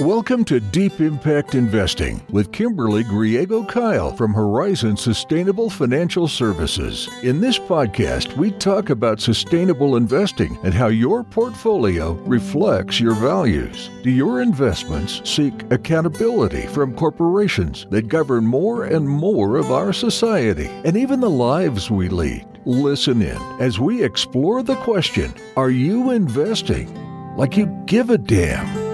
Welcome to Deep Impact Investing with Kimberly Griego Kyle from Horizon Sustainable Financial Services. In this podcast, we talk about sustainable investing and how your portfolio reflects your values. Do your investments seek accountability from corporations that govern more and more of our society and even the lives we lead? Listen in as we explore the question Are you investing like you give a damn?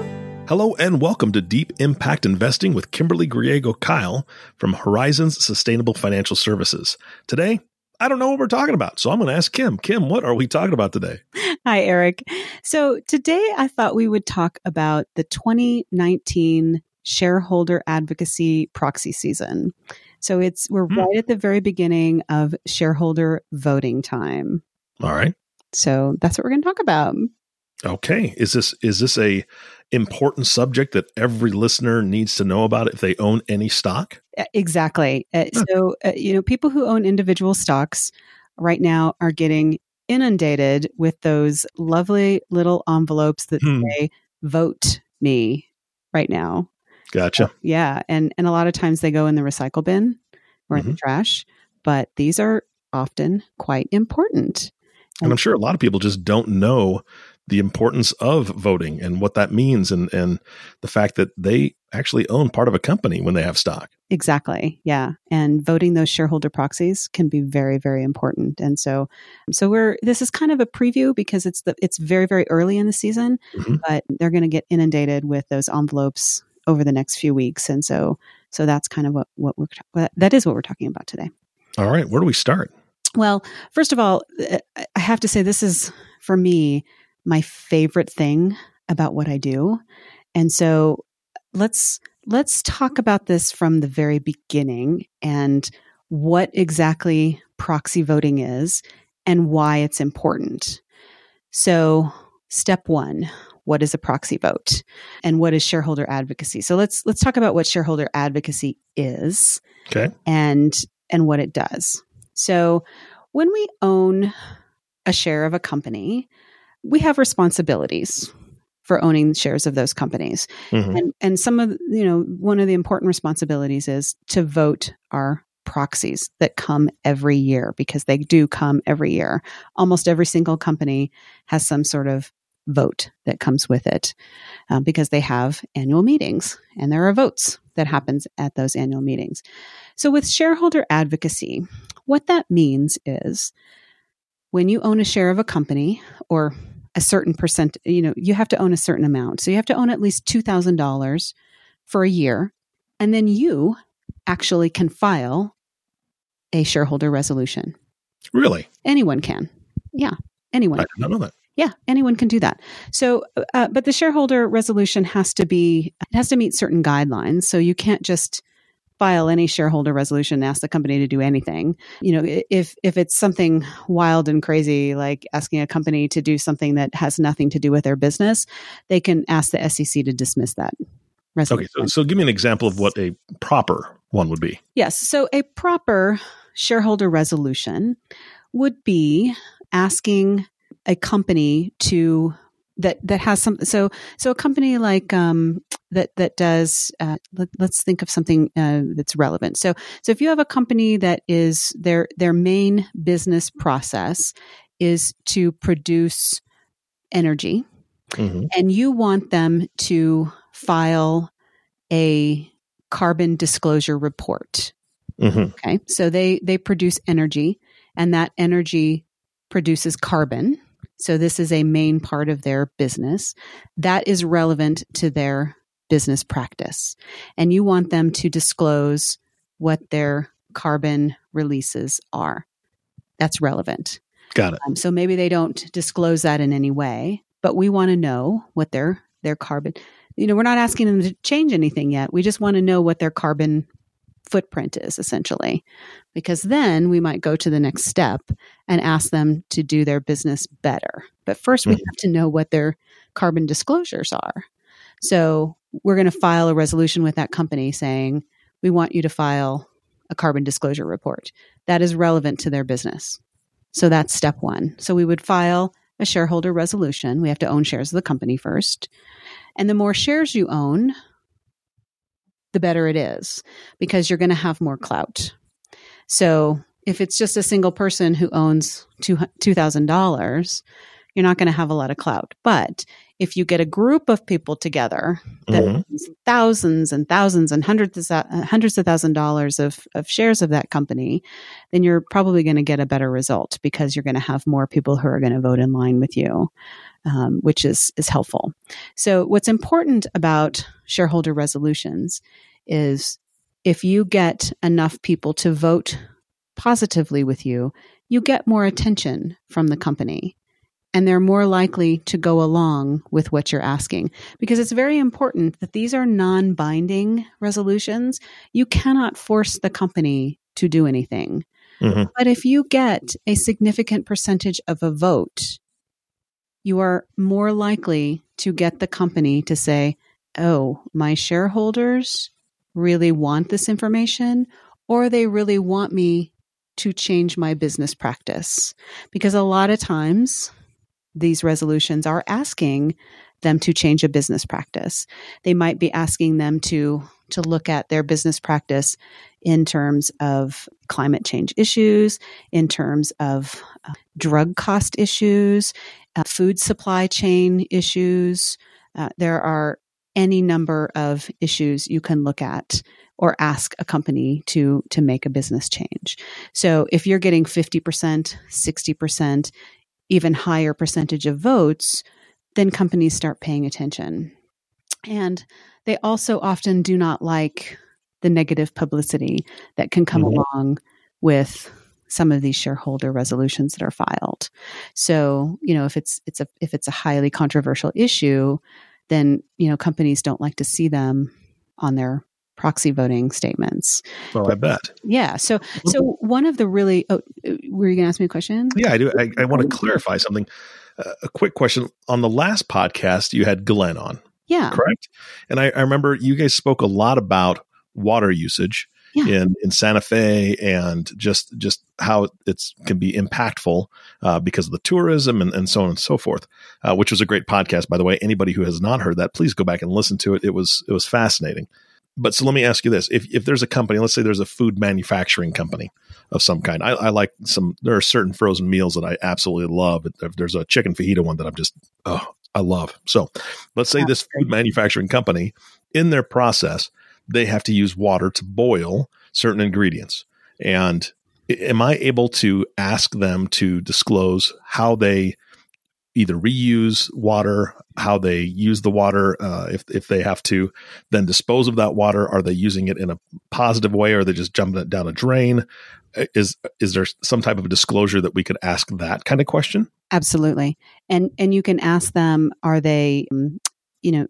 Hello and welcome to Deep Impact Investing with Kimberly Griego Kyle from Horizons Sustainable Financial Services. Today, I don't know what we're talking about, so I'm going to ask Kim. Kim, what are we talking about today? Hi, Eric. So today I thought we would talk about the 2019 shareholder advocacy proxy season. So it's we're hmm. right at the very beginning of shareholder voting time. All right. So that's what we're going to talk about. Okay. Is this is this a important subject that every listener needs to know about if they own any stock? Exactly. Uh, huh. So, uh, you know, people who own individual stocks right now are getting inundated with those lovely little envelopes that hmm. say vote me right now. Gotcha. yeah, and and a lot of times they go in the recycle bin or mm-hmm. in the mm-hmm. trash, but these are often quite important. And I'm sure a lot of people just don't know the importance of voting and what that means and and the fact that they actually own part of a company when they have stock. Exactly. Yeah. And voting those shareholder proxies can be very very important. And so so we're this is kind of a preview because it's the it's very very early in the season, mm-hmm. but they're going to get inundated with those envelopes over the next few weeks and so so that's kind of what what we're that is what we're talking about today. All right, where do we start? Well, first of all, I have to say this is for me my favorite thing about what I do. And so let's let's talk about this from the very beginning and what exactly proxy voting is and why it's important. So, step 1, what is a proxy vote and what is shareholder advocacy? So let's let's talk about what shareholder advocacy is. Okay. And and what it does. So, when we own a share of a company, we have responsibilities for owning shares of those companies. Mm-hmm. And and some of you know one of the important responsibilities is to vote our proxies that come every year because they do come every year. Almost every single company has some sort of vote that comes with it uh, because they have annual meetings and there are votes that happens at those annual meetings. So with shareholder advocacy, what that means is when you own a share of a company or a certain percent, you know, you have to own a certain amount. So you have to own at least $2,000 for a year. And then you actually can file a shareholder resolution. Really? Anyone can. Yeah. Anyone. I did not know that. Yeah, anyone can do that. So, uh, but the shareholder resolution has to be, it has to meet certain guidelines. So you can't just file any shareholder resolution and ask the company to do anything. You know, if if it's something wild and crazy like asking a company to do something that has nothing to do with their business, they can ask the SEC to dismiss that. Resolution. Okay, so, so give me an example of what a proper one would be. Yes, so a proper shareholder resolution would be asking a company to that that has some so so a company like um that that does uh, let, us think of something uh, that's relevant so so if you have a company that is their their main business process is to produce energy mm-hmm. and you want them to file a carbon disclosure report mm-hmm. okay so they they produce energy and that energy produces carbon so this is a main part of their business that is relevant to their business practice. And you want them to disclose what their carbon releases are. That's relevant. Got it. Um, so maybe they don't disclose that in any way, but we want to know what their their carbon. You know, we're not asking them to change anything yet. We just want to know what their carbon footprint is essentially. Because then we might go to the next step and ask them to do their business better. But 1st we mm-hmm. have to know what their carbon disclosures are. So we're going to file a resolution with that company saying we want you to file a carbon disclosure report. That is relevant to their business. So that's step one. So we would file a shareholder resolution. We have to own shares of the company first. And the more shares you own, the better it is because you're going to have more clout. So if it's just a single person who owns two $2,000, you're not going to have a lot of clout. But if you get a group of people together that mm-hmm. thousands and thousands and hundreds of, hundreds of thousand dollars of, of shares of that company, then you're probably going to get a better result because you're going to have more people who are going to vote in line with you, um, which is is helpful. So what's important about shareholder resolutions is if you get enough people to vote positively with you, you get more attention from the company and they're more likely to go along with what you're asking because it's very important that these are non binding resolutions. You cannot force the company to do anything. Mm-hmm. But if you get a significant percentage of a vote, you are more likely to get the company to say, oh, my shareholders really want this information, or they really want me to change my business practice. Because a lot of times, these resolutions are asking them to change a business practice. They might be asking them to to look at their business practice in terms of climate change issues, in terms of uh, drug cost issues, uh, food supply chain issues. Uh, there are any number of issues you can look at or ask a company to to make a business change. So if you're getting 50%, 60%, even higher percentage of votes, then companies start paying attention. And they also often do not like the negative publicity that can come mm-hmm. along with some of these shareholder resolutions that are filed. So, you know, if it's it's a if it's a highly controversial issue, then, you know, companies don't like to see them on their proxy voting statements. Well, I bet. Yeah. So, so one of the really, oh, were you going to ask me a question? Yeah, I do. I, I want to clarify something. Uh, a quick question. On the last podcast, you had Glenn on. Yeah. Correct. And I, I remember you guys spoke a lot about water usage. Yeah. in in Santa Fe and just just how it's can be impactful uh, because of the tourism and, and so on and so forth, uh, which was a great podcast by the way. Anybody who has not heard that, please go back and listen to it. It was it was fascinating. But so let me ask you this: if if there's a company, let's say there's a food manufacturing company of some kind, I, I like some. There are certain frozen meals that I absolutely love. If there's a chicken fajita one that I'm just oh I love. So let's say this food manufacturing company in their process they have to use water to boil certain ingredients and am I able to ask them to disclose how they either reuse water, how they use the water, uh, if if they have to then dispose of that water, are they using it in a positive way, or are they just jumping it down a drain? Is is there some type of a disclosure that we could ask that kind of question? Absolutely, and and you can ask them: Are they, um, you know,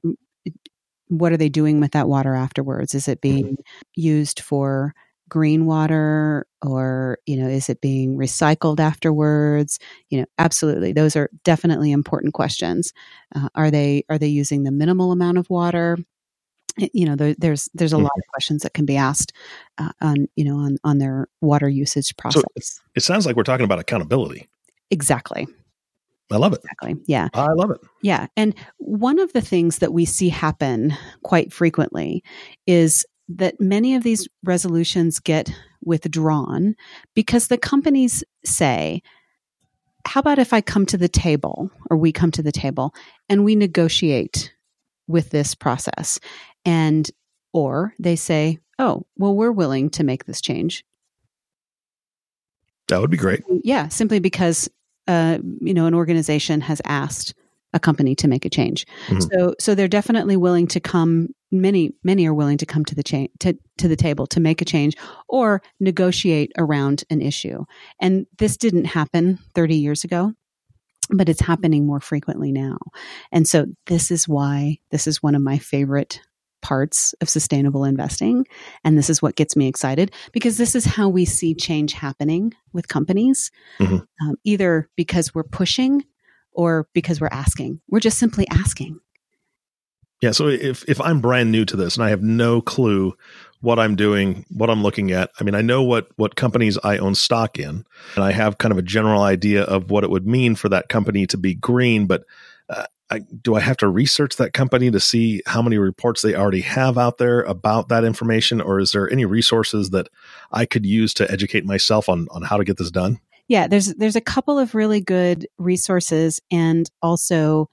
what are they doing with that water afterwards? Is it being mm-hmm. used for green water or you know is it being recycled afterwards? You know absolutely. Those are definitely important questions. Uh, are they are they using the minimal amount of water? You know there, there's there's a lot of questions that can be asked uh, on you know on on their water usage process. so it sounds like we're talking about accountability. Exactly I love it. Exactly. Yeah. I love it. Yeah. And one of the things that we see happen quite frequently is that many of these resolutions get withdrawn because the companies say, how about if I come to the table or we come to the table and we negotiate with this process? And, or they say, oh, well, we're willing to make this change. That would be great. Yeah, simply because, uh, you know, an organization has asked a company to make a change. Mm-hmm. So so they're definitely willing to come many many are willing to come to the cha- to, to the table to make a change or negotiate around an issue. And this didn't happen 30 years ago but it's happening more frequently now. And so this is why this is one of my favorite parts of sustainable investing. And this is what gets me excited because this is how we see change happening with companies, mm-hmm. um, either because we're pushing or because we're asking. We're just simply asking. Yeah. So if, if I'm brand new to this and I have no clue what I'm doing, what I'm looking at, I mean, I know what, what companies I own stock in, and I have kind of a general idea of what it would mean for that company to be green. But I, do I have to research that company to see how many reports they already have out there about that information, or is there any resources that I could use to educate myself on on how to get this done? Yeah, there's there's a couple of really good resources, and also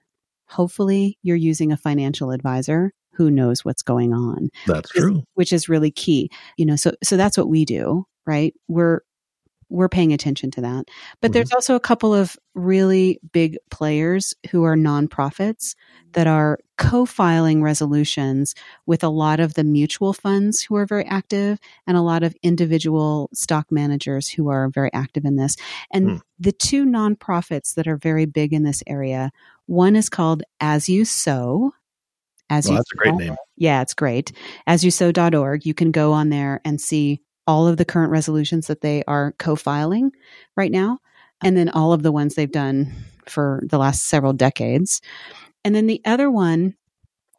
hopefully you're using a financial advisor who knows what's going on. That's true, which is really key. You know, so so that's what we do, right? We're we're paying attention to that. But mm-hmm. there's also a couple of really big players who are nonprofits that are co filing resolutions with a lot of the mutual funds who are very active and a lot of individual stock managers who are very active in this. And mm. the two nonprofits that are very big in this area one is called As You Sow. As well, you that's a great name. Yeah, it's great. As you sow.org. You can go on there and see all of the current resolutions that they are co-filing right now and then all of the ones they've done for the last several decades. And then the other one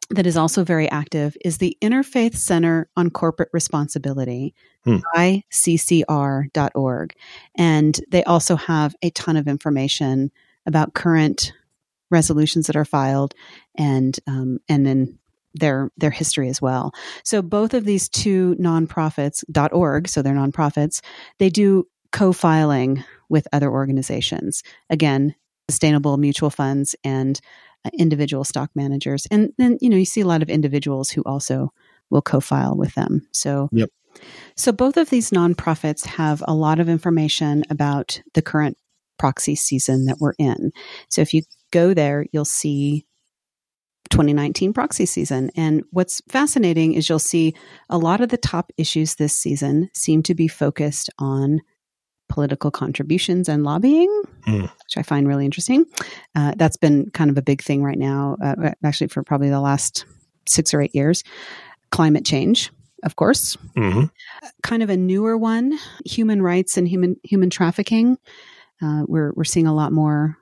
that is also very active is the Interfaith Center on Corporate Responsibility, hmm. iccr.org. And they also have a ton of information about current resolutions that are filed and um, and then their their history as well. So both of these two nonprofits .org, so they're nonprofits, they do co-filing with other organizations. Again, sustainable mutual funds and uh, individual stock managers. And then you know, you see a lot of individuals who also will co-file with them. So Yep. So both of these nonprofits have a lot of information about the current proxy season that we're in. So if you go there, you'll see 2019 proxy season. And what's fascinating is you'll see a lot of the top issues this season seem to be focused on political contributions and lobbying, mm. which I find really interesting. Uh, that's been kind of a big thing right now, uh, actually, for probably the last six or eight years. Climate change, of course. Mm-hmm. Kind of a newer one, human rights and human human trafficking. Uh, we're we're seeing a lot more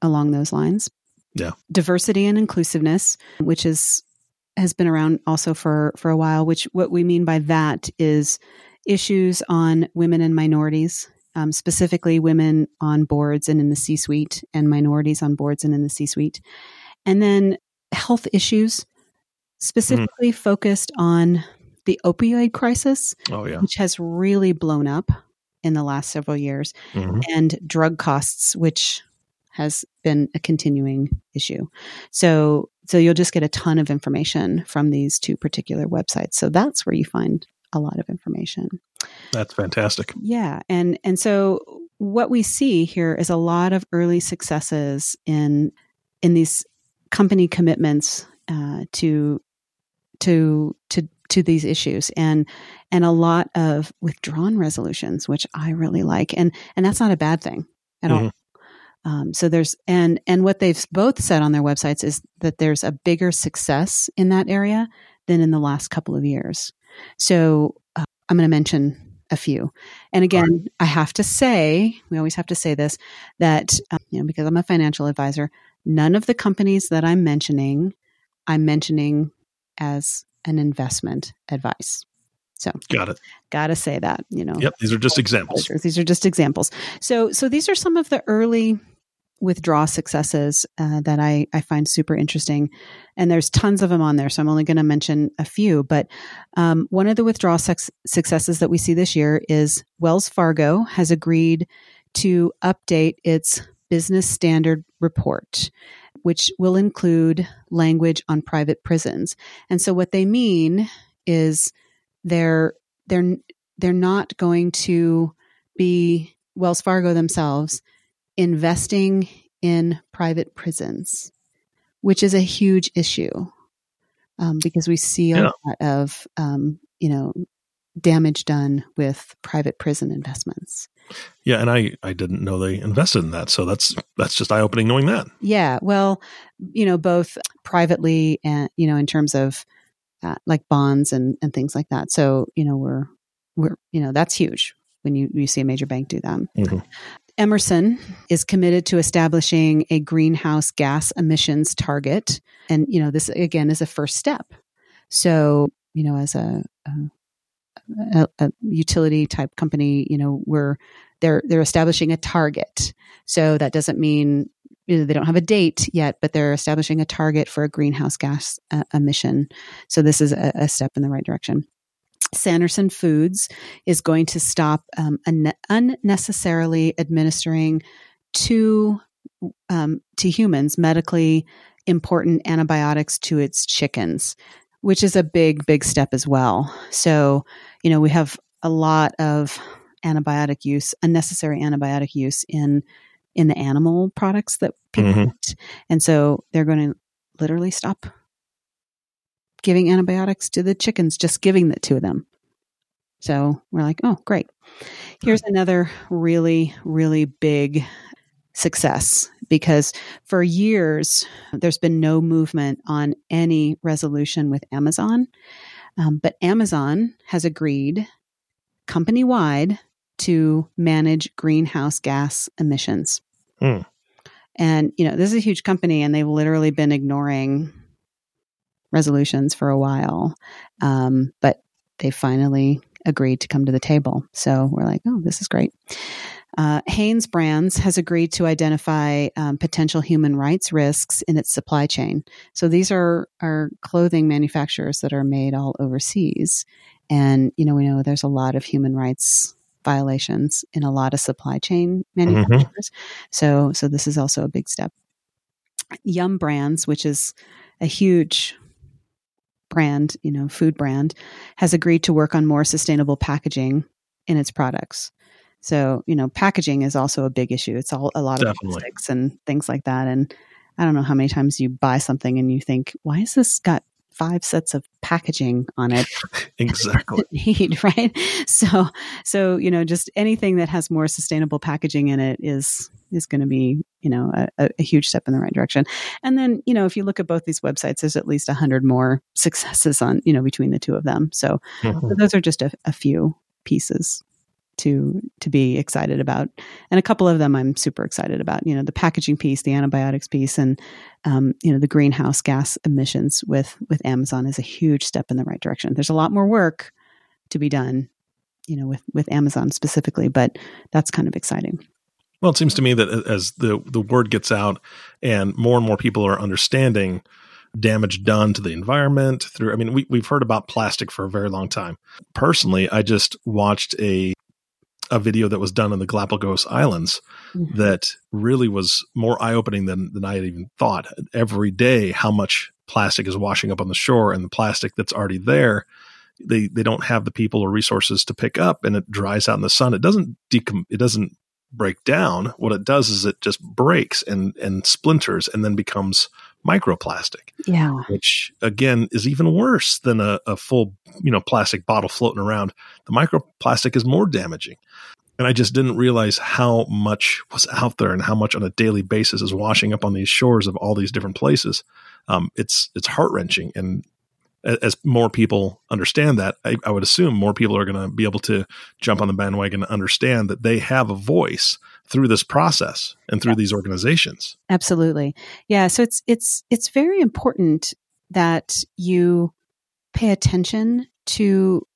along those lines. Yeah. Diversity and inclusiveness, which is has been around also for for a while, which what we mean by that is issues on women and minorities, um, specifically women on boards and in the C suite, and minorities on boards and in the C suite. And then health issues, specifically mm. focused on the opioid crisis, oh, yeah. which has really blown up in the last several years, mm-hmm. and drug costs, which has been a continuing issue. So, so you'll just get a ton of information from these two particular websites. So that's where you find a lot of information. That's fantastic. Yeah, and and so what we see here is a lot of early successes in in these company commitments uh, to to to to these issues and and a lot of withdrawn resolutions which i really like and and that's not a bad thing at mm-hmm. all um, so there's and and what they've both said on their websites is that there's a bigger success in that area than in the last couple of years. So uh, I'm going to mention a few. And again. I have to say, we always have to say this that um, you know because I'm a financial advisor, none of the companies that I'm mentioning, I'm mentioning as an investment advice. So got it. Got to say that, you know. Yep, these are just examples. These are just examples. So so these are some of the early withdraw successes uh, that I, I find super interesting. And there's tons of them on there. So I'm only going to mention a few. But um, one of the withdrawal sex- successes that we see this year is Wells Fargo has agreed to update its business standard report, which will include language on private prisons. And so what they mean is they're they're they're not going to be Wells Fargo themselves investing in private prisons, which is a huge issue um, because we see a yeah. lot of, um, you know, damage done with private prison investments. Yeah, and I I didn't know they invested in that, so that's that's just eye opening knowing that. Yeah, well, you know, both privately and you know, in terms of uh, like bonds and and things like that. So you know, we're we're you know that's huge when you you see a major bank do that. Mm-hmm. Emerson is committed to establishing a greenhouse gas emissions target. And, you know, this again is a first step. So, you know, as a, a, a utility type company, you know, we're, they're, they're establishing a target. So that doesn't mean they don't have a date yet, but they're establishing a target for a greenhouse gas uh, emission. So this is a, a, step in the right direction. Sanderson Foods is going to stop um, un- unnecessarily administering to um, to humans medically important antibiotics to its chickens, which is a big big step as well. So you know we have a lot of antibiotic use, unnecessary antibiotic use in in the animal products that people mm-hmm. eat. And so they're going to literally stop giving antibiotics to the chickens, just giving it to them. So we're like, oh, great. Here's another really, really big success because for years there's been no movement on any resolution with Amazon. Um, but Amazon has agreed company wide to manage greenhouse gas emissions. Mm. And, you know, this is a huge company and they've literally been ignoring resolutions for a while. Um, but they finally agreed to come to the table. So we're like, oh, this is great. Uh, Hanesbrands has agreed to identify um, potential human rights risks in its supply chain. So these are, are clothing manufacturers that are made all overseas. And, you know, we know there's a lot of human rights violations in a lot of supply chain mm-hmm. manufacturers. Mm-hmm. So, so this is also a big step. Yum Brands, which is a huge brand, you know, food brand, has agreed to work on more sustainable packaging in its products. So, you know, packaging is also a big issue. It's all a lot of Definitely. plastics and things like that. And I don't know how many times you buy something and you think, why has this got five sets of packaging on it. Exactly. Need right? So so you know just anything that has more sustainable packaging in it is is going to be you know a, a, huge step in the right direction. And then you know if you look at both these websites there's at least a 100 more successes on you know between the two of them. So, mm-hmm. so those are just a, a few pieces to to be excited about. And a couple of them i'm super excited about you know the packaging piece the antibiotics piece and um, you know the greenhouse gas emissions with with amazon is a huge step in the right direction. There's a lot more work to be done you know with with amazon specifically but that's kind of exciting. Well it seems to me that as the the word gets out and more and more people are understanding damage done to the environment through i mean we, we've heard about plastic for a very long time. Personally i just watched a a video that was done in the Galapagos Islands mm-hmm. that really was more eye opening than, than I had even thought. Every day, how much plastic is washing up on the shore and the plastic that's already there, they, they don't have the people or resources to pick up and it dries out in the sun. It doesn't decom- it doesn't break down. What it does is it just breaks and, and splinters and then becomes microplastic. Yeah. Which again is even worse than a, a full, you know, plastic bottle floating around. The microplastic is more damaging. And I just didn't realize how much was out there and how much on a daily basis is washing up on these shores of all these different places. Um, it's it's heart wrenching, and as more people understand that, I, I would assume more people are going to be able to jump on the bandwagon and understand that they have a voice through this process and through yeah. these organizations. Absolutely. Yeah, so it's it's it's very important that you pay attention to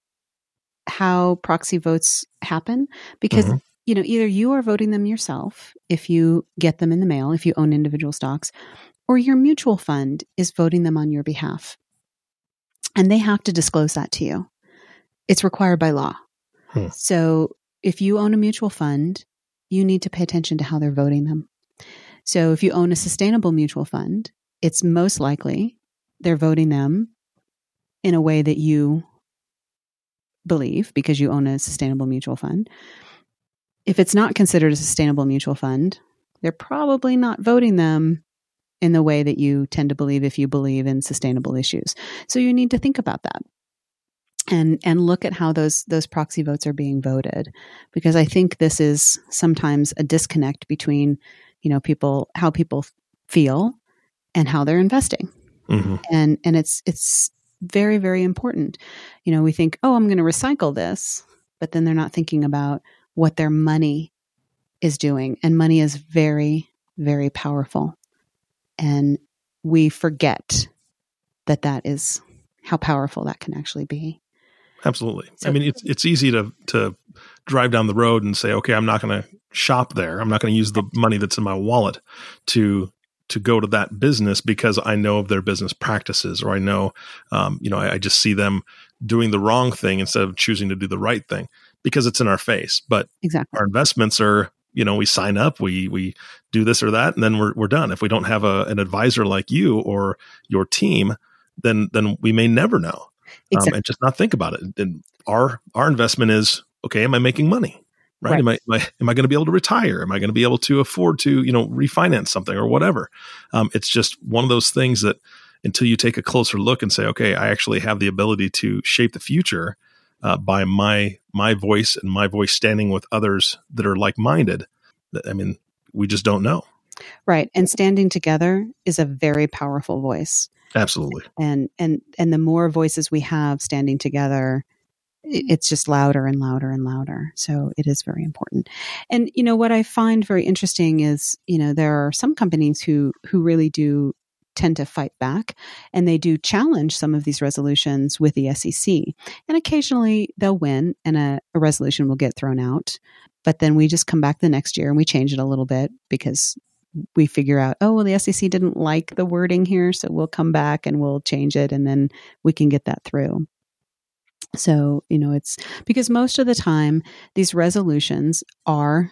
how proxy votes happen because mm-hmm. you know either you are voting them yourself if you get them in the mail if you own individual stocks or your mutual fund is voting them on your behalf and they have to disclose that to you it's required by law hmm. so if you own a mutual fund you need to pay attention to how they're voting them. So if you own a sustainable mutual fund, it's most likely they're voting them in a way that you believe because you own a sustainable mutual fund. If it's not considered a sustainable mutual fund, they're probably not voting them in the way that you tend to believe if you believe in sustainable issues. So you need to think about that and and look at how those those proxy votes are being voted because i think this is sometimes a disconnect between you know people how people feel and how they're investing mm-hmm. and and it's it's very very important you know we think oh i'm going to recycle this but then they're not thinking about what their money is doing and money is very very powerful and we forget that that is how powerful that can actually be Absolutely. So, I mean, it's it's easy to to drive down the road and say, okay, I'm not going to shop there. I'm not going to use the money that's in my wallet to to go to that business because I know of their business practices or I know, um, you know, I, I, just see them doing the wrong thing instead of choosing to do the right thing because it's in our face. But exactly. our investments are, you know, we sign up, we we do this or that, and then we're we're done. If we don't have a, an advisor like you or your team, then then we may never know, exactly. um, and just not think about it. And our our investment is okay. Am I making money? right? right. Am I, am I, am I going to be able to retire? Am I going to be able to afford to, you know, refinance something or whatever? Um, it's just one of those things that until you take a closer look and say, okay, I actually have the ability to shape the future uh, by my my voice and my voice standing with others that are like minded. I mean, we just don't know. Right, and standing together is a very powerful voice. Absolutely. And and and the more voices we have standing together, it's just louder and louder and louder. So it is very important. And you know what I find very interesting is, you know, there are some companies who who really do tend to fight back and they do challenge some of these resolutions with the SEC. And occasionally they'll win and a, a resolution will get thrown out. But then we just come back the next year and we change it a little bit because we figure out, oh, well, the SEC didn't like the wording here, so we'll come back and we'll change it and then we can get that through. So, you know, it's because most of the time these resolutions are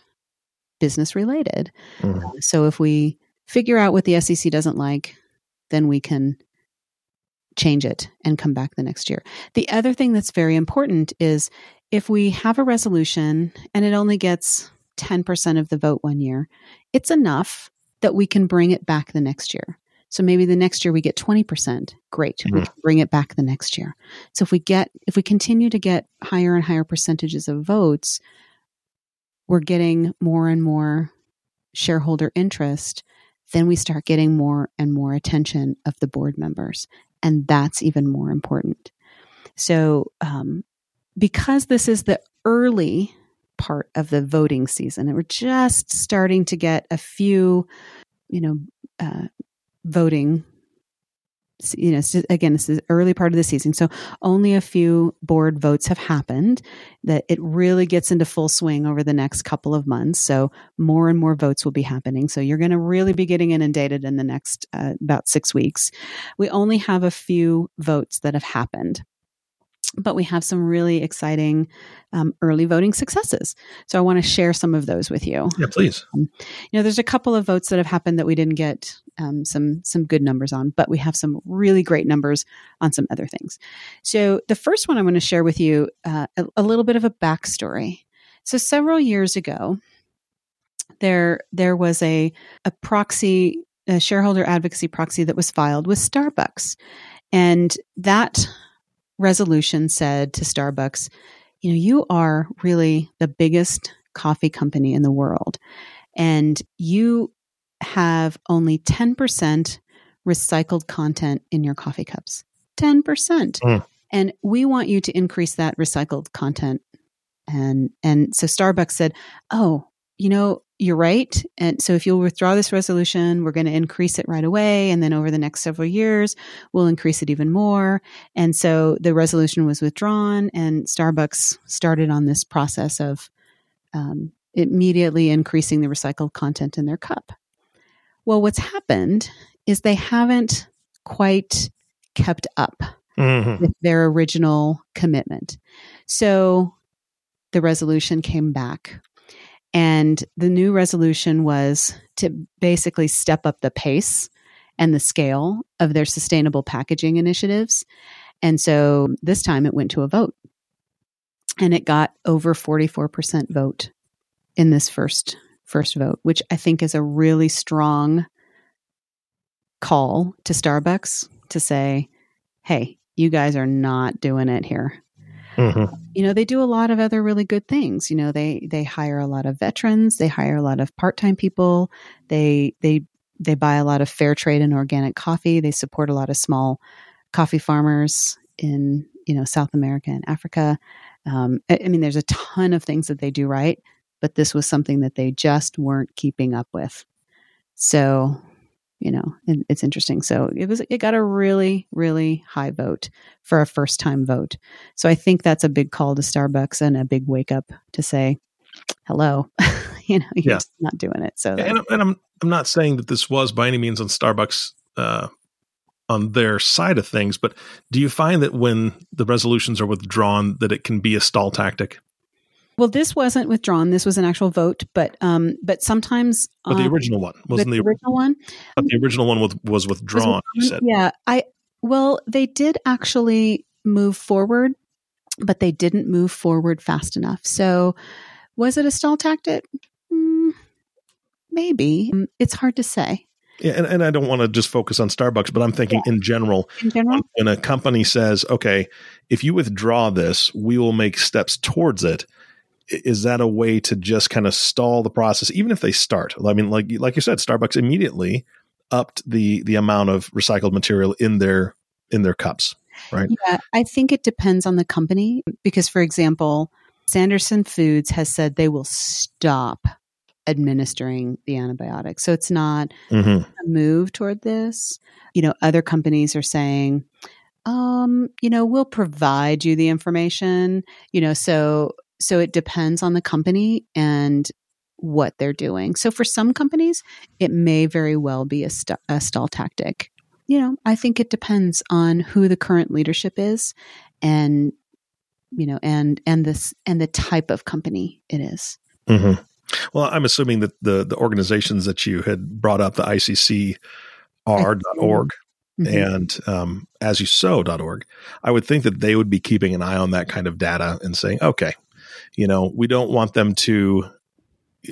business related. Mm-hmm. So if we figure out what the SEC doesn't like, then we can change it and come back the next year. The other thing that's very important is if we have a resolution and it only gets 10% of the vote one year, it's enough that we can bring it back the next year. So maybe the next year we get 20%. Great. Mm-hmm. We can bring it back the next year. So if we get, if we continue to get higher and higher percentages of votes, we're getting more and more shareholder interest. Then we start getting more and more attention of the board members. And that's even more important. So, um, because this is the early part of the voting season, and we're just starting to get a few, you know, uh, voting you know again this is early part of the season so only a few board votes have happened that it really gets into full swing over the next couple of months so more and more votes will be happening. So you're going to really be getting inundated in the next uh, about six weeks. We only have a few votes that have happened but we have some really exciting um, early voting successes. So I want to share some of those with you. Yeah, please. Um, you know, there's a couple of votes that have happened that we didn't get um, some some good numbers on, but we have some really great numbers on some other things. So the first one I want to share with you uh, a, a little bit of a backstory. So several years ago, there there was a a proxy a shareholder advocacy proxy that was filed with Starbucks, and that resolution said to Starbucks, you know, you are really the biggest coffee company in the world, and you have only 10% recycled content in your coffee cups. 10%. Mm. And we want you to increase that recycled content. And and so Starbucks said, "Oh, you know, you're right. And so if you'll withdraw this resolution, we're going to increase it right away. And then over the next several years, we'll increase it even more. And so the resolution was withdrawn, and Starbucks started on this process of um, immediately increasing the recycled content in their cup. Well, what's happened is they haven't quite kept up mm-hmm. with their original commitment. So the resolution came back and the new resolution was to basically step up the pace and the scale of their sustainable packaging initiatives. And so this time it went to a vote. And it got over 44% vote in this first first vote, which I think is a really strong call to Starbucks to say, "Hey, you guys are not doing it here. Mm-hmm. You know, they do a lot of other really good things. You know, they they hire a lot of veterans, they hire a lot of part-time people, they they they buy a lot of fair trade and organic coffee, they support a lot of small coffee farmers in, you know, South America and Africa. Um, I, I mean, there's a ton of things that they do right, but this was something that they just weren't keeping up with. So you know, it, it's interesting. So it was, it got a really, really high vote for a first time vote. So I think that's a big call to Starbucks and a big wake up to say, hello, you know, he's Yeah. not doing it. So and, and I'm I'm not saying that this was by any means on Starbucks uh, on their side of things, but do you find that when the resolutions are withdrawn, that it can be a stall tactic? Well, this wasn't withdrawn. This was an actual vote, but um, but sometimes But the um, original one wasn't the the, original one. but the original one was, was withdrawn. You said Yeah, I well, they did actually move forward, but they didn't move forward fast enough. So, was it a stall tactic? Mm, maybe. Um, It's hard to say yeah, and, and I don't want to just focus on Starbucks, but I'm thinking in general in general. when a company says, "Okay, if you withdraw this, we will make steps towards it." Is that a way to just kind of stall the process, even if they start? I mean, like like you said, Starbucks immediately upped the the amount of recycled material in their in their cups, right? Yeah, I think it depends on the company because, for example, Sanderson Foods has said they will stop administering the antibiotics. So it's not Mm-hmm. a move toward this. You know, other companies are saying, um, you know, we'll provide you the information. You know, so so it depends on the company and what they're doing. So for some companies, it may very well be a, st- a stall tactic. You know, I think it depends on who the current leadership is, and you know, and and this and the type of company it is. Mm-hmm. Well, I'm assuming that the the organizations that you had brought up, the ICCR.org Mhm. and um, as you sow.org, I would think that they would be keeping an eye on that kind of data and saying, okay, you know, we don't want them to,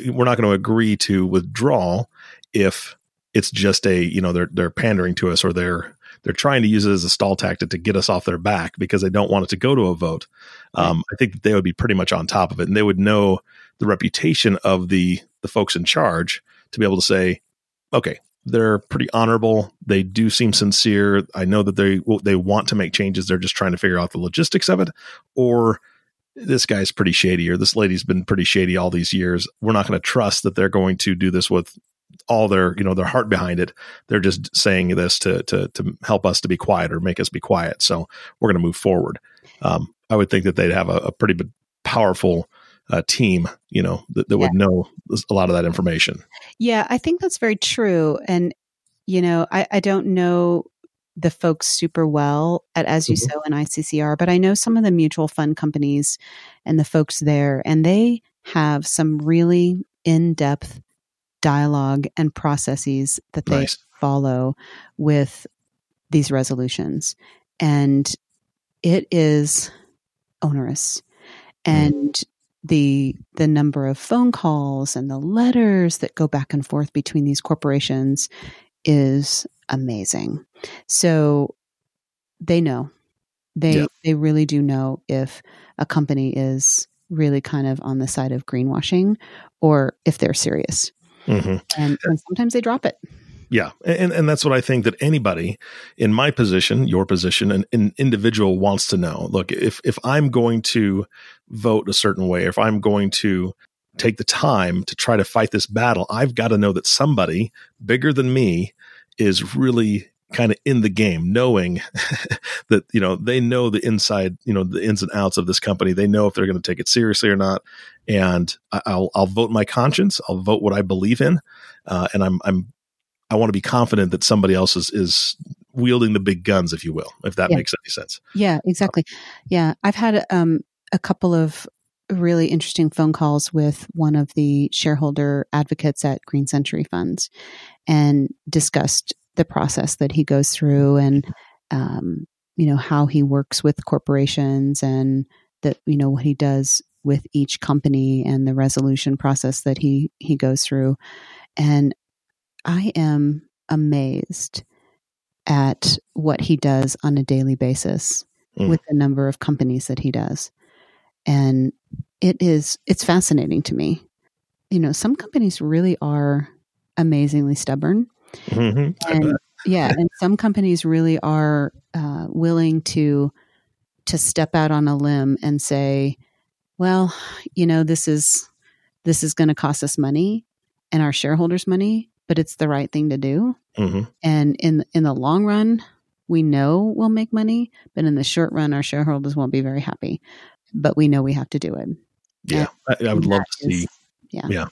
we're not going to agree to withdraw if it's just a, you know, they're, they're pandering to us or they're, they're trying to use it as a stall tactic to get us off their back because they don't want it to go to a vote. Um, I think that they would be pretty much on top of it and they would know the reputation of the, the folks in charge to be able to say, okay, they're pretty honorable. They do seem sincere. I know that they they want to make changes. They're just trying to figure out the logistics of it, or this guy's pretty shady, or this lady's been pretty shady all these years. We're not going to trust that they're going to do this with all their you know their heart behind it. They're just saying this to to to help us to be quiet or make us be quiet. So we're going to move forward. Um, I would think that they'd have a, a pretty powerful uh, team, you know, that, that would know a lot of that information. Yeah, I think that's very true. And, you know, I, I don't know the folks super well at As You Mhm. Sow and ICCR, but I know some of the mutual fund companies and the folks there, and they have some really in depth dialogue and processes that they Nice. follow with these resolutions. And it is onerous. And the the number of phone calls and the letters that go back and forth between these corporations is amazing. So they know. They Yeah. they really do know if a company is really kind of on the side of greenwashing or if they're serious. hmm And, and sometimes they drop it. Yeah, and and that's what I think that anybody in my position, your position, an, an individual wants to know. Look, if if I'm going to vote a certain way, if I'm going to take the time to try to fight this battle, I've got to know that somebody bigger than me is really kind of in the game, knowing that you know they know the inside, you know the ins and outs of this company. They know if they're going to take it seriously or not, and I'll I'll vote my conscience. I'll vote what I believe in, uh, and I'm I'm I want to be confident that somebody else is is wielding the big guns, if you will, if that Yeah. makes any sense. Yeah, exactly. Yeah, I've had um, a couple of really interesting phone calls with one of the shareholder advocates at Green Century Funds, and discussed the process that he goes through, and um, you know how he works with corporations, and that you know what he does with each company, and the resolution process that he he goes through, and I am amazed at what he does on a daily basis Mm. with the number of companies that he does. And it is it's fascinating to me. You know, some companies really are amazingly stubborn. Mhm. And yeah, and some companies really are uh, willing to to step out on a limb and say, well, you know, this is this is going to cost us money and our shareholders money, but it's the right thing to do Mhm. and in in the long run we know we'll make money but in the short run our shareholders won't be very happy but we know we have to do it Yeah, I, I would love to see. yeah. Yeah.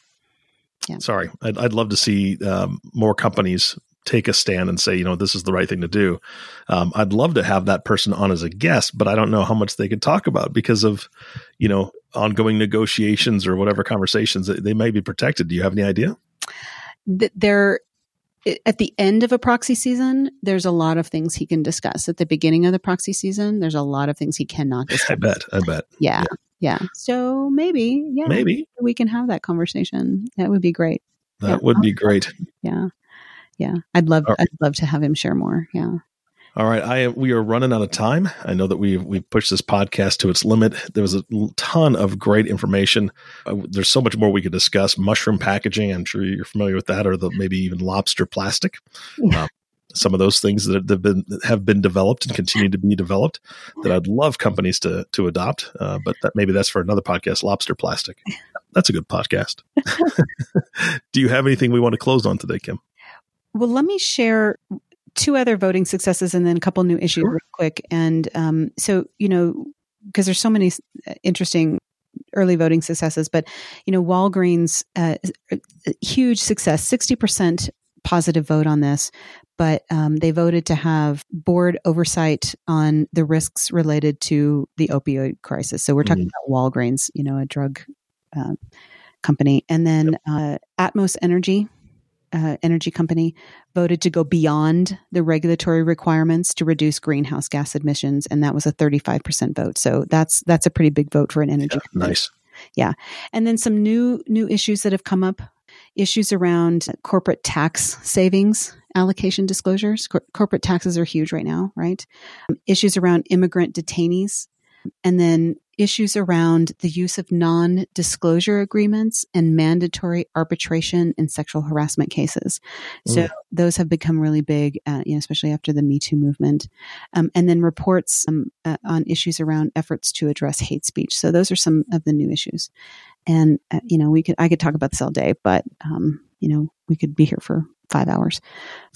Yeah. Sorry, I'd, I'd love to see um, more companies take a stand and say, you know, this is the right thing to do. Um, I'd love to have that person on as a guest, but I don't know how much they could talk about because of, you know, ongoing negotiations or whatever conversations. They may be protected. Do you have any idea? There, at the end of a proxy season, there's a lot of things he can discuss. At the beginning of the proxy season, there's a lot of things he cannot discuss. I bet. I bet. Yeah. Yeah. yeah. So maybe, yeah, maybe we can have that conversation. That would be great. That yeah. would be great. Yeah yeah i'd love right. i'd love to have him share more yeah all right, I we are running out of time. I know that we we pushed this podcast to its limit. There was a ton of great information. Uh, there's so much more we could discuss. Mushroom packaging, I'm sure you're familiar with that, or the maybe even lobster plastic. Yeah. Uh, some of those things that have been have been developed and continue to be developed that I'd love companies to to adopt. Uh, but that maybe that's for another podcast. Lobster plastic. That's a good podcast. Do you have anything we want to close on today, Kim? Well, let me share two other voting successes and then a couple new issues sure. real quick. And um, so, you know, because there's so many uh, interesting early voting successes, but you know, Walgreens, uh, huge success, sixty percent positive vote on this. But um, they voted to have board oversight on the risks related to the opioid crisis. So we're talking mm-hmm. about Walgreens, you know, a drug uh, company, and then uh, Atmos Energy uh, energy company voted to go beyond the regulatory requirements to reduce greenhouse gas emissions, and that was a 35% vote. So that's that's a pretty big vote for an energy. Yeah, company. Nice. Yeah, and then some new new issues that have come up: issues around corporate tax savings allocation disclosures. Cor- corporate taxes are huge right now, right? Um, issues around immigrant detainees, and then issues around the use of non disclosure agreements and mandatory arbitration in sexual harassment cases. So mm. those have become really big, uh, you know, especially after the Me Too movement. Um, and then reports um, uh, on issues around efforts to address hate speech. So those are some of the new issues. And, uh, you know, we could, I could talk about this all day, but, um, you know, we could be here for five hours,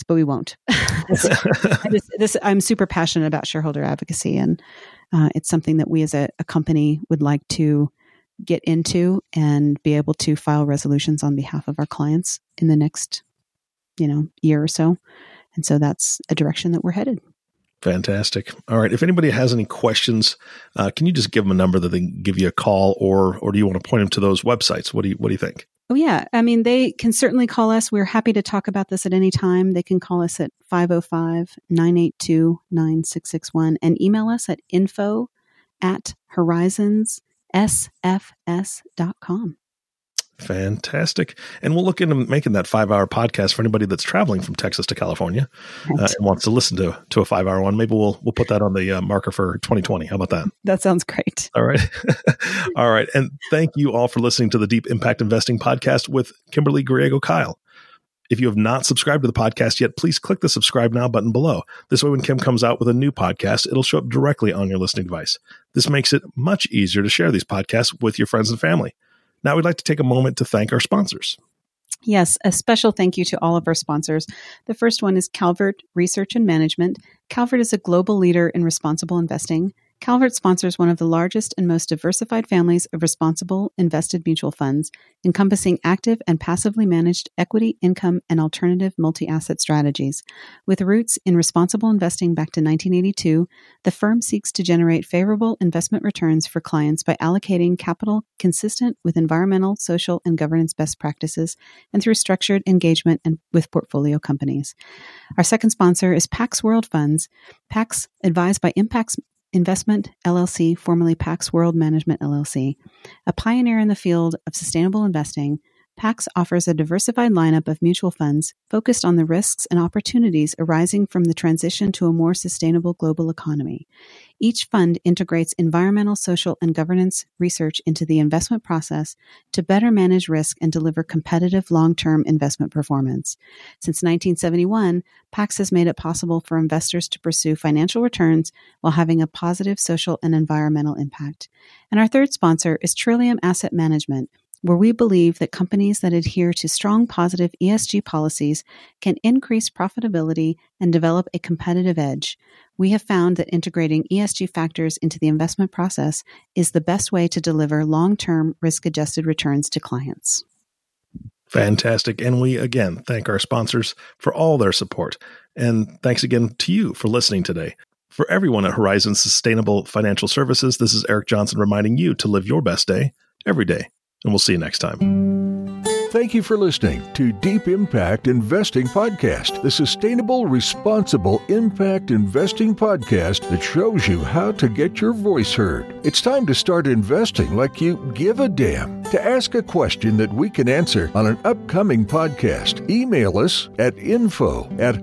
but we won't. just, this, I'm super passionate about shareholder advocacy and uh, it's something that we as a, a, company would like to get into and be able to file resolutions on behalf of our clients in the next, you know, year or so. And so that's a direction that we're headed. Fantastic. All right. If anybody has any questions, uh, can you just give them a number that they can give you a call, or or do you want to point them to those websites? What do you What do you think? Oh yeah, I mean they can certainly call us. We're happy to talk about this at any time. They can call us at 505-982-9661 and email us at info at horizonssfs.com. Fantastic. And we'll look into making that five hour podcast for anybody that's traveling from Texas to California uh, and wants to listen to, to a five hour one. Maybe we'll, we'll put that on the uh, marker for 2020. How about that? That sounds great. All right. all right. And thank you all for listening to the Deep Impact Investing podcast with Kimberly Griego Kyle. If you have not subscribed to the podcast yet, please click the subscribe now button below. This way, when Kim comes out with a new podcast, it'll show up directly on your listening device. This makes it much easier to share these podcasts with your friends and family. Now, we'd like to take a moment to thank our sponsors. Yes, a special thank you to all of our sponsors. The first one is Calvert Research and Management. Calvert is a global leader in responsible investing. Calvert sponsors one of the largest and most diversified families of responsible invested mutual funds, encompassing active and passively managed equity, income, and alternative multi asset strategies. With roots in responsible investing back to 1982, the firm seeks to generate favorable investment returns for clients by allocating capital consistent with environmental, social, and governance best practices and through structured engagement and with portfolio companies. Our second sponsor is Pax World Funds. Pax, advised by Impax Investment LLC, formerly Pax World Management LLC. A pioneer in the field of sustainable investing, Pax offers a diversified lineup of mutual funds focused on the risks and opportunities arising from the transition to a more sustainable global economy. Each fund integrates environmental, social, and governance research into the investment process to better manage risk and deliver competitive long term investment performance. Since 1971, Pax has made it possible for investors to pursue financial returns while having a positive social and environmental impact. And our third sponsor is Trillium Asset Management where we believe that companies that adhere to strong positive ESG policies can increase profitability and develop a competitive edge. We have found that integrating ESG factors into the investment process is the best way to deliver long term risk adjusted returns to clients. Fantastic. And we again thank our sponsors for all their support. And thanks again to you for listening today. For everyone at Horizon Sustainable Financial Services, this is Eric Johnson reminding you to live your best day every day. And we'll see you next time. Thank you for listening to Deep Impact Investing Podcast, the sustainable, responsible impact investing podcast that shows you how to get your voice heard. It's time to start investing like you give a damn. To ask a question that we can answer on an upcoming podcast, email us at info at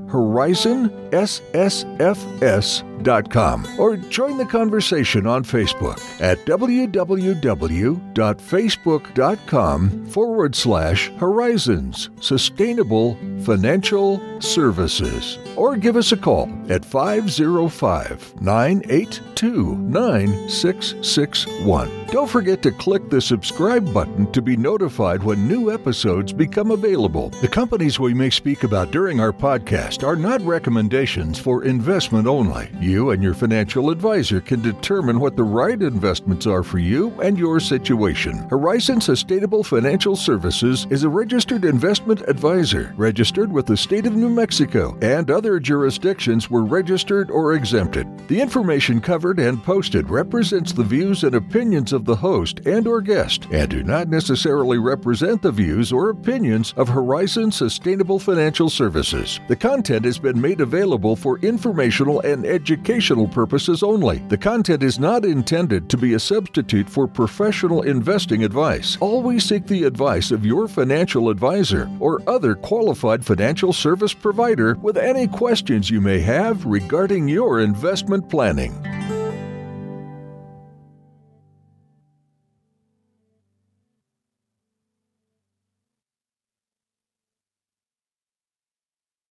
horizonssfs.com or join the conversation on Facebook at www.facebook.com forward slash Horizons Sustainable Financial Services. Or give us a call at 505 982 9661. Don't forget to click the subscribe button to be notified when new episodes become available. The companies we may speak about during our podcast are not recommendations for investment only. You and your financial advisor can determine what the right investments are for you and your situation. Horizon Sustainable Financial Services is a registered investment advisor, registered with the state of New Mexico and other jurisdictions where registered or exempted. The information covered and posted represents the views and opinions of the host and or guest and do not necessarily represent the views or opinions of Horizon Sustainable Financial Services. The content has been made available for informational and educational purposes only. The content is not intended to be a substitute for professional investing advice. Always seek the advice of your financial advisor or other qualified financial service provider with any questions you may have regarding your investment planning.